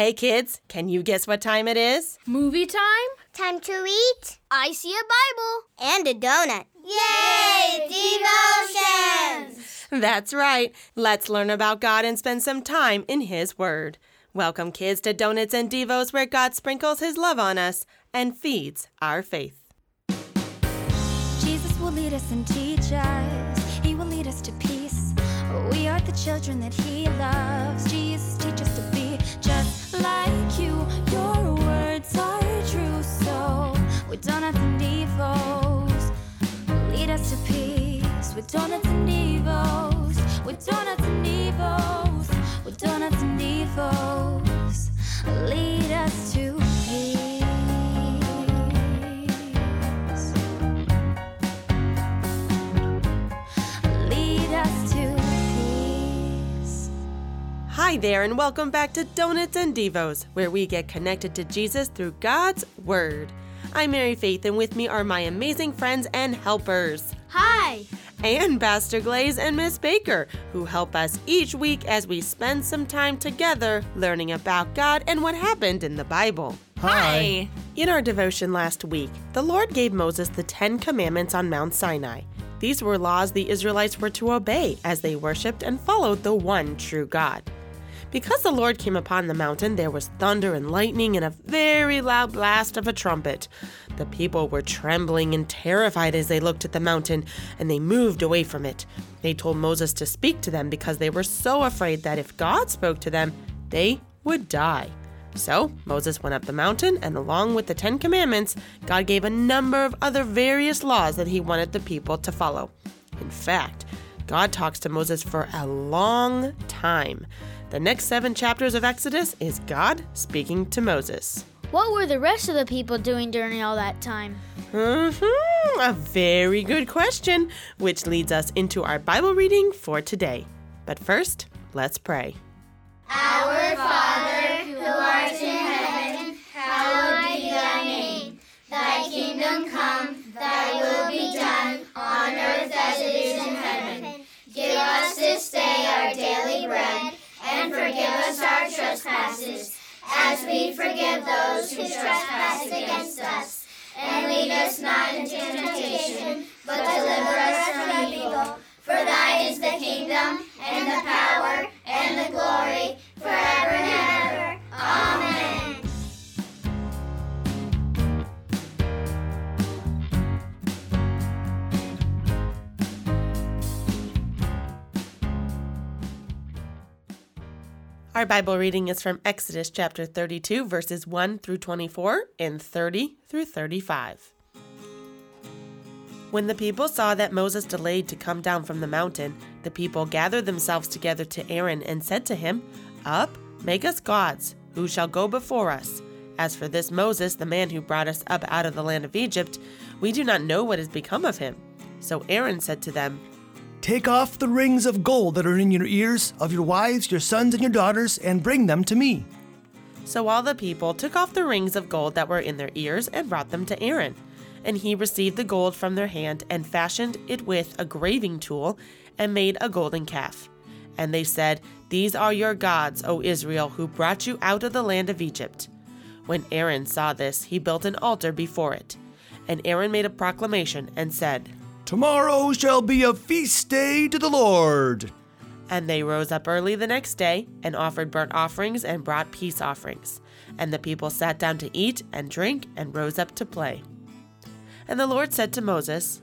Hey kids, can you guess what time it is? Movie time? Time to eat I see a Bible. and a donut. Yay! Devotions! That's right. Let's learn about God and spend some time in His Word. Welcome, kids, to Donuts and Devos, where God sprinkles His love on us and feeds our faith. Jesus will lead us and teach us. He will lead us to peace. We are the children that He loves. Jesus, like you. Your words are true, so with donuts and devos, lead us to peace. With donuts and devos, there, and welcome back to Donuts and Devos, where we get connected to Jesus through God's Word. I'm Mary Faith, and with me are my amazing friends and helpers. Hi. and Pastor Glaze and Miss Baker, who help us each week as we spend some time together learning about God and what happened in the Bible. Hi. In our devotion last week, the Lord gave Moses the Ten Commandments on Mount Sinai. These were laws the Israelites were to obey as they worshiped and followed the one true God. Because the Lord came upon the mountain, there was thunder and lightning and a very loud blast of a trumpet. The people were trembling and terrified as they looked at the mountain, and they moved away from it. They told Moses to speak to them because they were so afraid that if God spoke to them, they would die. So Moses went up the mountain, and along with the Ten Commandments, God gave a number of other various laws that he wanted the people to follow. In fact, God talks to Moses for a long time. The next seven chapters of Exodus is God speaking to Moses. What were the rest of the people doing during all that time? hmm a very good question, which leads us into our Bible reading for today. But first, let's pray. Our Father, who art in heaven, hallowed be thy name. Thy kingdom come, trespasses, as we forgive those who trespass against us. And lead us not into temptation, but deliver us from evil. For thine is the kingdom, and the power, Our Bible reading is from Exodus chapter 32, verses 1 through 24 and 30 through 35. When the people saw that Moses delayed to come down from the mountain, the people gathered themselves together to Aaron and said to him, Up, make us gods, who shall go before us. As for this Moses, the man who brought us up out of the land of Egypt, we do not know what has become of him. So Aaron said to them, Take off the rings of gold that are in your ears of your wives, your sons, and your daughters, and bring them to me. So all the people took off the rings of gold that were in their ears and brought them to Aaron. And he received the gold from their hand and fashioned it with a graving tool and made a golden calf. And they said, These are your gods, O Israel, who brought you out of the land of Egypt. When Aaron saw this, he built an altar before it. And Aaron made a proclamation and said, Tomorrow shall be a feast day to the Lord. And they rose up early the next day and offered burnt offerings and brought peace offerings. And the people sat down to eat and drink and rose up to play. And the Lord said to Moses,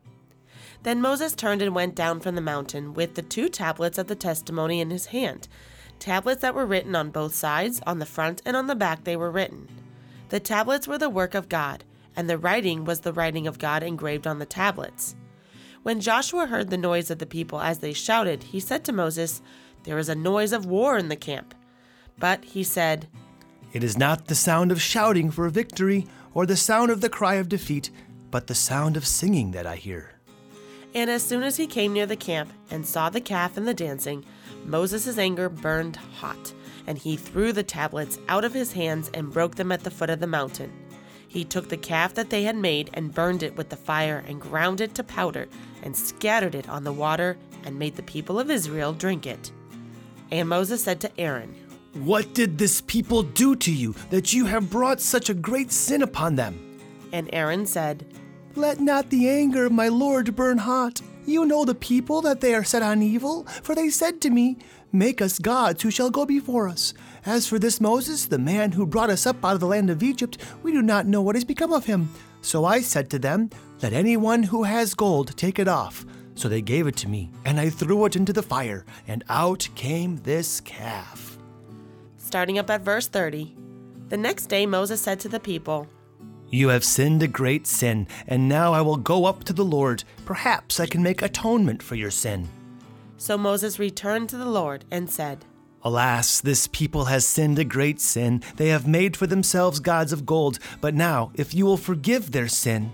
Then Moses turned and went down from the mountain with the two tablets of the testimony in his hand tablets that were written on both sides, on the front and on the back they were written. The tablets were the work of God, and the writing was the writing of God engraved on the tablets. When Joshua heard the noise of the people as they shouted, he said to Moses, There is a noise of war in the camp. But he said, It is not the sound of shouting for victory or the sound of the cry of defeat, but the sound of singing that I hear. And as soon as he came near the camp and saw the calf and the dancing, Moses' anger burned hot, and he threw the tablets out of his hands and broke them at the foot of the mountain. He took the calf that they had made and burned it with the fire and ground it to powder and scattered it on the water and made the people of Israel drink it. And Moses said to Aaron, What did this people do to you that you have brought such a great sin upon them? And Aaron said, Let not the anger of my Lord burn hot. You know the people that they are set on evil, for they said to me, Make us gods who shall go before us. As for this Moses, the man who brought us up out of the land of Egypt, we do not know what has become of him. So I said to them, Let anyone who has gold take it off. So they gave it to me, and I threw it into the fire, and out came this calf. starting up at verse 30. The next day Moses said to the people, You have sinned a great sin, and now I will go up to the Lord. Perhaps I can make atonement for your sin. So Moses returned to the Lord and said, Alas, this people has sinned a great sin. They have made for themselves gods of gold. But now, if you will forgive their sin,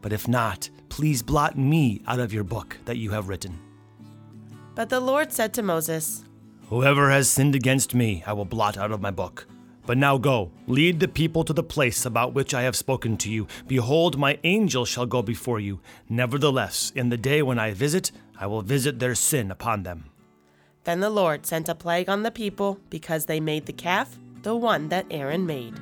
but if not, please blot me out of your book that you have written. But the Lord said to Moses, Whoever has sinned against me, I will blot out of my book. But now go, lead the people to the place about which I have spoken to you. Behold, my angel shall go before you. Nevertheless, in the day when I visit, I will visit their sin upon them. Then the Lord sent a plague on the people because they made the calf, the one that Aaron made.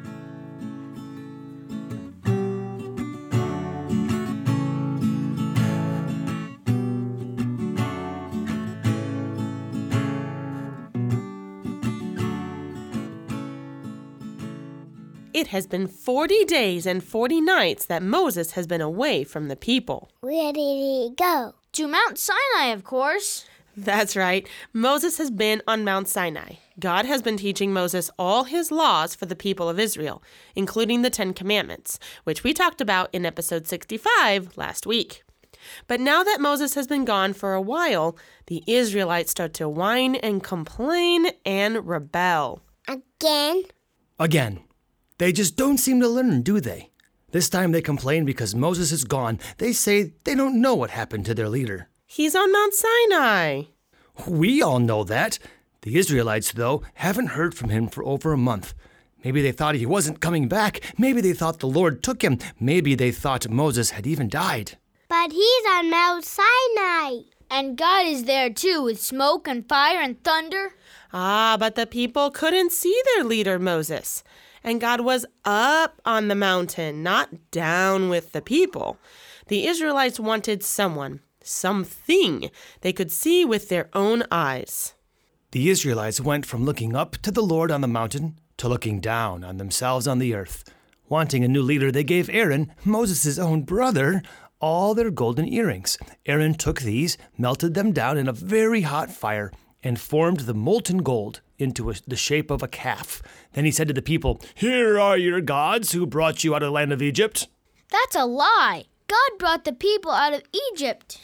Has been 40 days and 40 nights that Moses has been away from the people. Where did he go? To Mount Sinai, of course. That's right. Moses has been on Mount Sinai. God has been teaching Moses all his laws for the people of Israel, including the Ten Commandments, which we talked about in episode 65 last week. But now that Moses has been gone for a while, the Israelites start to whine and complain and rebel. Again? Again, they just don't seem to learn, do they? This time they complain because Moses is gone. They say they don't know what happened to their leader. He's on Mount Sinai. We all know that. The Israelites, though, haven't heard from him for over a month. Maybe they thought he wasn't coming back. Maybe they thought the Lord took him. Maybe they thought Moses had even died. But he's on Mount Sinai. And God is there too, with smoke and fire and thunder. Ah, but the people couldn't see their leader Moses. And God was up on the mountain, not down with the people. The Israelites wanted someone, something they could see with their own eyes. The Israelites went from looking up to the Lord on the mountain to looking down on themselves on the earth. Wanting a new leader, they gave Aaron, Moses' own brother, all their golden earrings. Aaron took these, melted them down in a very hot fire, and formed the molten gold into a, the shape of a calf. Then he said to the people, Here are your gods who brought you out of the land of Egypt. That's a lie. God brought the people out of Egypt.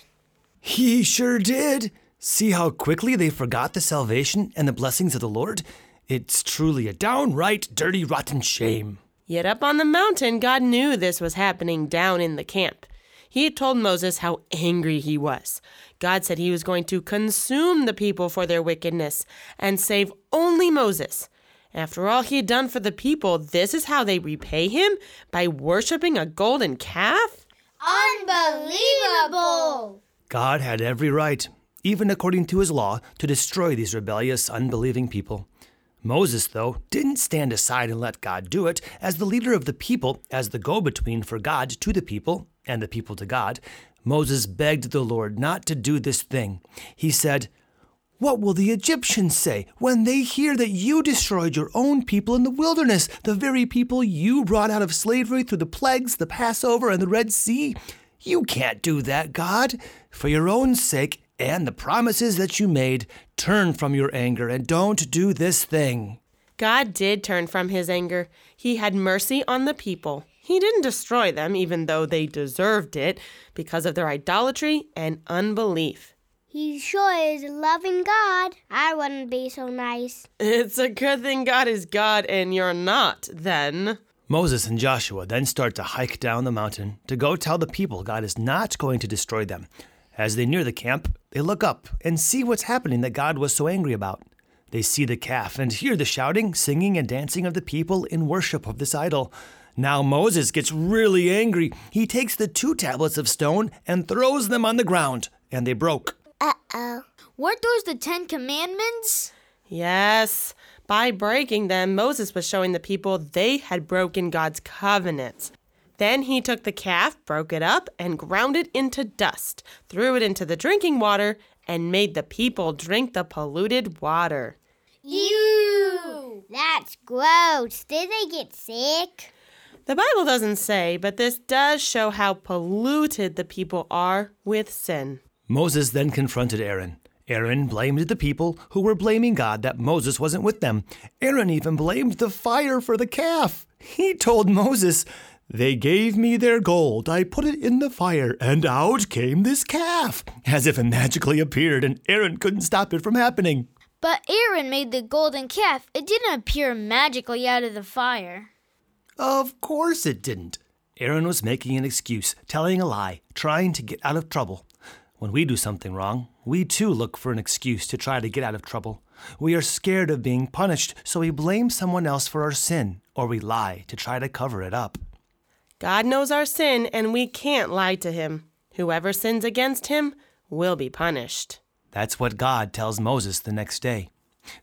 He sure did. See how quickly they forgot the salvation and the blessings of the Lord? It's truly a downright dirty, rotten shame. Yet up on the mountain, God knew this was happening down in the camp. He had told Moses how angry he was. God said he was going to consume the people for their wickedness and save only Moses. After all he had done for the people, this is how they repay him? By worshiping a golden calf? Unbelievable! God had every right. even according to his law, to destroy these rebellious, unbelieving people. Moses, though, didn't stand aside and let God do it. As the leader of the people, as the go between for God to the people and the people to God, Moses begged the Lord not to do this thing. He said, What will the Egyptians say when they hear that you destroyed your own people in the wilderness, the very people you brought out of slavery through the plagues, the Passover, and the Red Sea? You can't do that, God. For your own sake and the promises that you made, turn from your anger and don't do this thing. God did turn from his anger. He had mercy on the people. He didn't destroy them, even though they deserved it, because of their idolatry and unbelief. He sure is a loving God. I wouldn't be so nice. It's a good thing God is God and you're not, then. Moses and Joshua then start to hike down the mountain to go tell the people God is not going to destroy them. As they near the camp, they look up and see what's happening that God was so angry about. They see the calf and hear the shouting, singing, and dancing of the people in worship of this idol. Now Moses gets really angry. He takes the two tablets of stone and throws them on the ground, and they broke. Uh oh. Weren't those the Ten Commandments? Yes, by breaking them, Moses was showing the people they had broken God's covenants. Then he took the calf, broke it up, and ground it into dust, threw it into the drinking water, and made the people drink the polluted water. Ew! That's gross. Did they get sick? The Bible doesn't say, but this does show how polluted the people are with sin. Moses then confronted Aaron. Aaron blamed the people who were blaming God that Moses wasn't with them. Aaron even blamed the fire for the calf. He told Moses, They gave me their gold. I put it in the fire, and out came this calf, as if it magically appeared, and Aaron couldn't stop it from happening. But Aaron made the golden calf. It didn't appear magically out of the fire. Of course it didn't. Aaron was making an excuse, telling a lie, trying to get out of trouble. When we do something wrong, we too look for an excuse to try to get out of trouble. We are scared of being punished, so we blame someone else for our sin, or we lie to try to cover it up. God knows our sin, and we can't lie to him. Whoever sins against him will be punished. That's what God tells Moses the next day.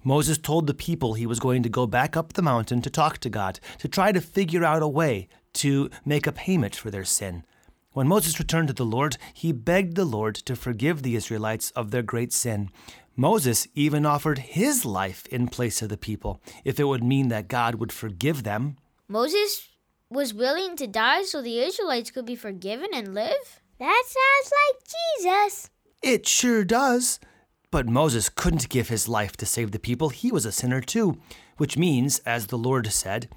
Moses told the people he was going to go back up the mountain to talk to God, to try to figure out a way to make a payment for their sin. When Moses returned to the Lord, he begged the Lord to forgive the Israelites of their great sin. Moses even offered his life in place of the people, if it would mean that God would forgive them. Moses was willing to die so the Israelites could be forgiven and live? That sounds like Jesus. It sure does. But Moses couldn't give his life to save the people. He was a sinner too, which means, as the Lord said,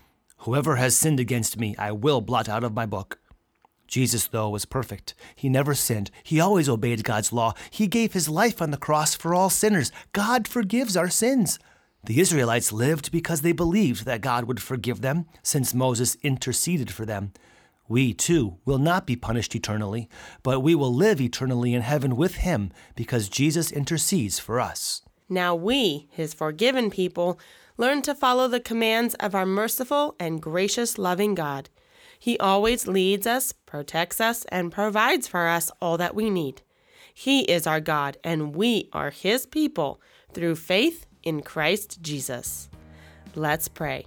Whoever has sinned against me, I will blot out of my book. Jesus, though, was perfect. He never sinned. He always obeyed God's law. He gave his life on the cross for all sinners. God forgives our sins. The Israelites lived because they believed that God would forgive them, since Moses interceded for them. We, too, will not be punished eternally, but we will live eternally in heaven with him because Jesus intercedes for us. Now we, his forgiven people, learn to follow the commands of our merciful and gracious loving God. He always leads us, protects us, and provides for us all that we need. He is our God, and we are his people through faith in Christ Jesus. Let's pray.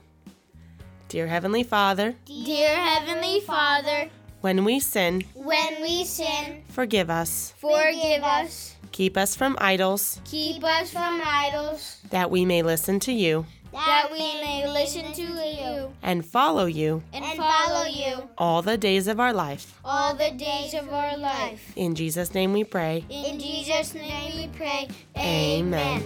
Dear Heavenly Father, Dear Heavenly Father, when we sin, when we sin, forgive us. forgive us. Keep us from idols, Keep us from idols, that we may listen to you that we may listen to you and follow you and follow you all the days of our life. all the days of our life. In Jesus' name we pray. In Jesus' name we pray. Amen.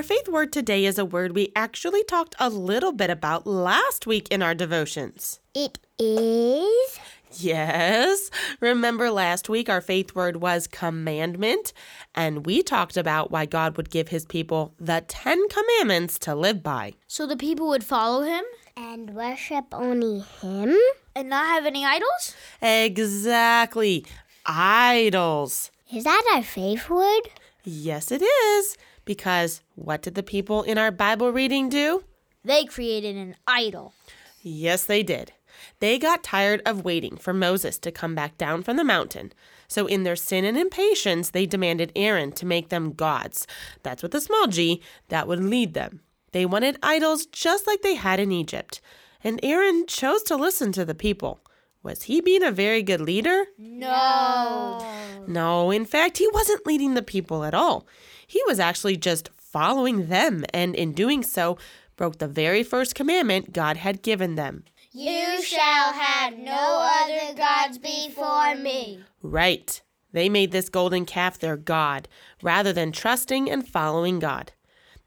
Our faith word today is a word we actually talked a little bit about last week in our devotions. It is. Yes. Remember last week our faith word was commandment, and we talked about why God would give his people the 10 commandments to live by. So the people would follow him? And worship only Him? And not have any idols? Exactly. Idols. Is that our faith word? Yes, it is. Because what did the people in our Bible reading do? They created an idol. Yes, they did. They got tired of waiting for Moses to come back down from the mountain. So, in their sin and impatience, they demanded Aaron to make them gods. That's with a small g that would lead them. They wanted idols just like they had in Egypt. And Aaron chose to listen to the people. Was he being a very good leader? No. No, in fact, he wasn't leading the people at all. He was actually just following them, and in doing so, broke the very first commandment God had given them. You shall have no other gods before me. Right. They made this golden calf their God, rather than trusting and following God.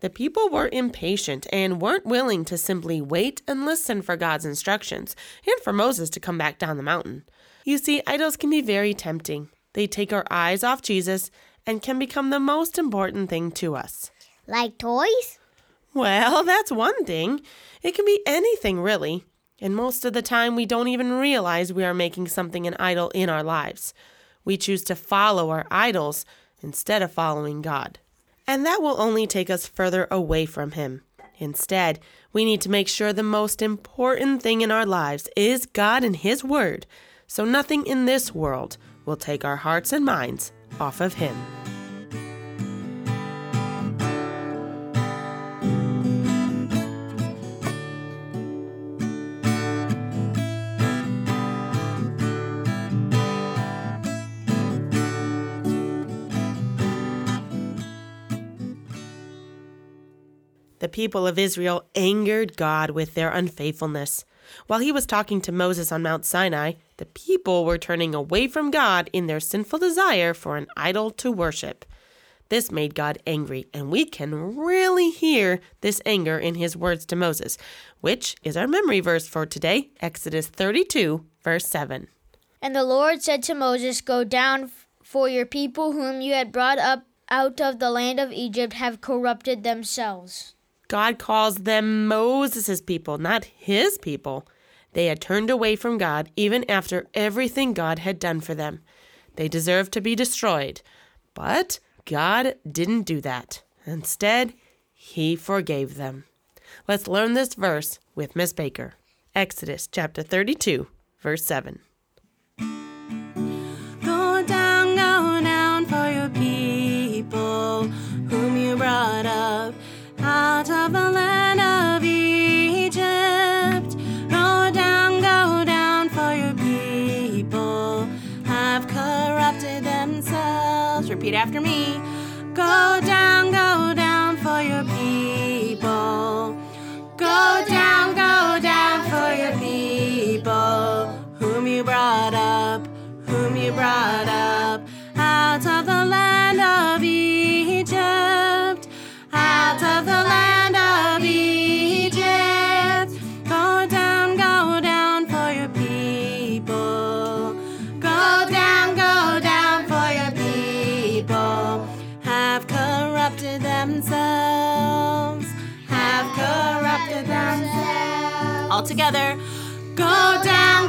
The people were impatient and weren't willing to simply wait and listen for God's instructions and for Moses to come back down the mountain. You see, idols can be very tempting. They take our eyes off Jesus and can become the most important thing to us. Like toys? Well, that's one thing. It can be anything, really. And most of the time, we don't even realize we are making something an idol in our lives. We choose to follow our idols instead of following God. And that will only take us further away from Him. Instead, we need to make sure the most important thing in our lives is God and His Word, so nothing in this world will take our hearts and minds off of Him. The people of Israel angered God with their unfaithfulness. While he was talking to Moses on Mount Sinai, the people were turning away from God in their sinful desire for an idol to worship. This made God angry, and we can really hear this anger in his words to Moses, which is our memory verse for today, Exodus 32, verse 7. And the Lord said to Moses, Go down, for your people whom you had brought up out of the land of Egypt have corrupted themselves. God calls them Moses' people, not his people. They had turned away from God even after everything God had done for them. They deserved to be destroyed. But God didn't do that. Instead, he forgave them. Let's learn this verse with Miss Baker. Exodus chapter 32, verse 7. Together. Go down,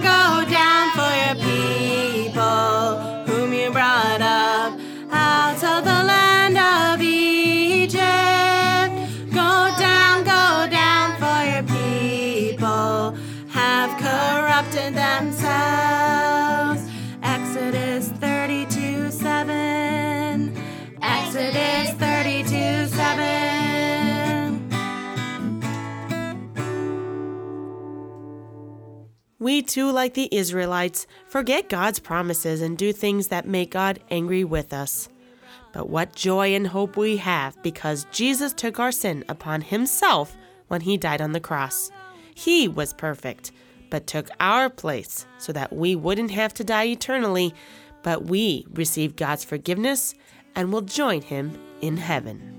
We too, like the Israelites, forget God's promises and do things that make God angry with us. But what joy and hope we have because Jesus took our sin upon himself when he died on the cross. He was perfect, but took our place so that we wouldn't have to die eternally, but we receive God's forgiveness and will join him in heaven.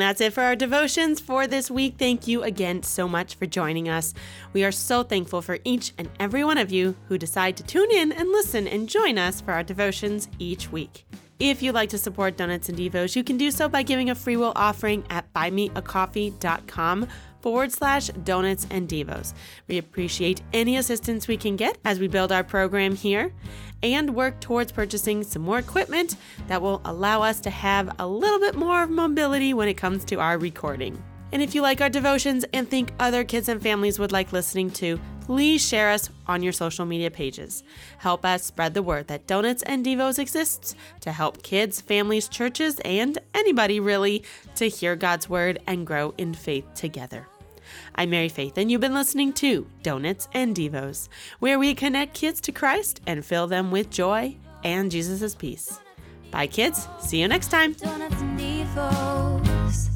That's it for our devotions for this week. Thank you again so much for joining us. We are so thankful for each and every one of you who decide to tune in and listen and join us for our devotions each week. If you'd like to support Donuts and Devos, you can do so by giving a free will offering at buymeacoffee.com forward slash donuts and devos. We appreciate any assistance we can get as we build our program here and work towards purchasing some more equipment that will allow us to have a little bit more mobility when it comes to our recording. And if you like our devotions and think other kids and families would like listening to, please share us on your social media pages. Help us spread the word that Donuts and Devos exists to help kids, families, churches, and anybody really to hear God's word and grow in faith together. I'm Mary Faith, and you've been listening to Donuts and Devos, where we connect kids to Christ and fill them with joy and Jesus' peace. Bye, kids. See you next time. Donuts and Devos.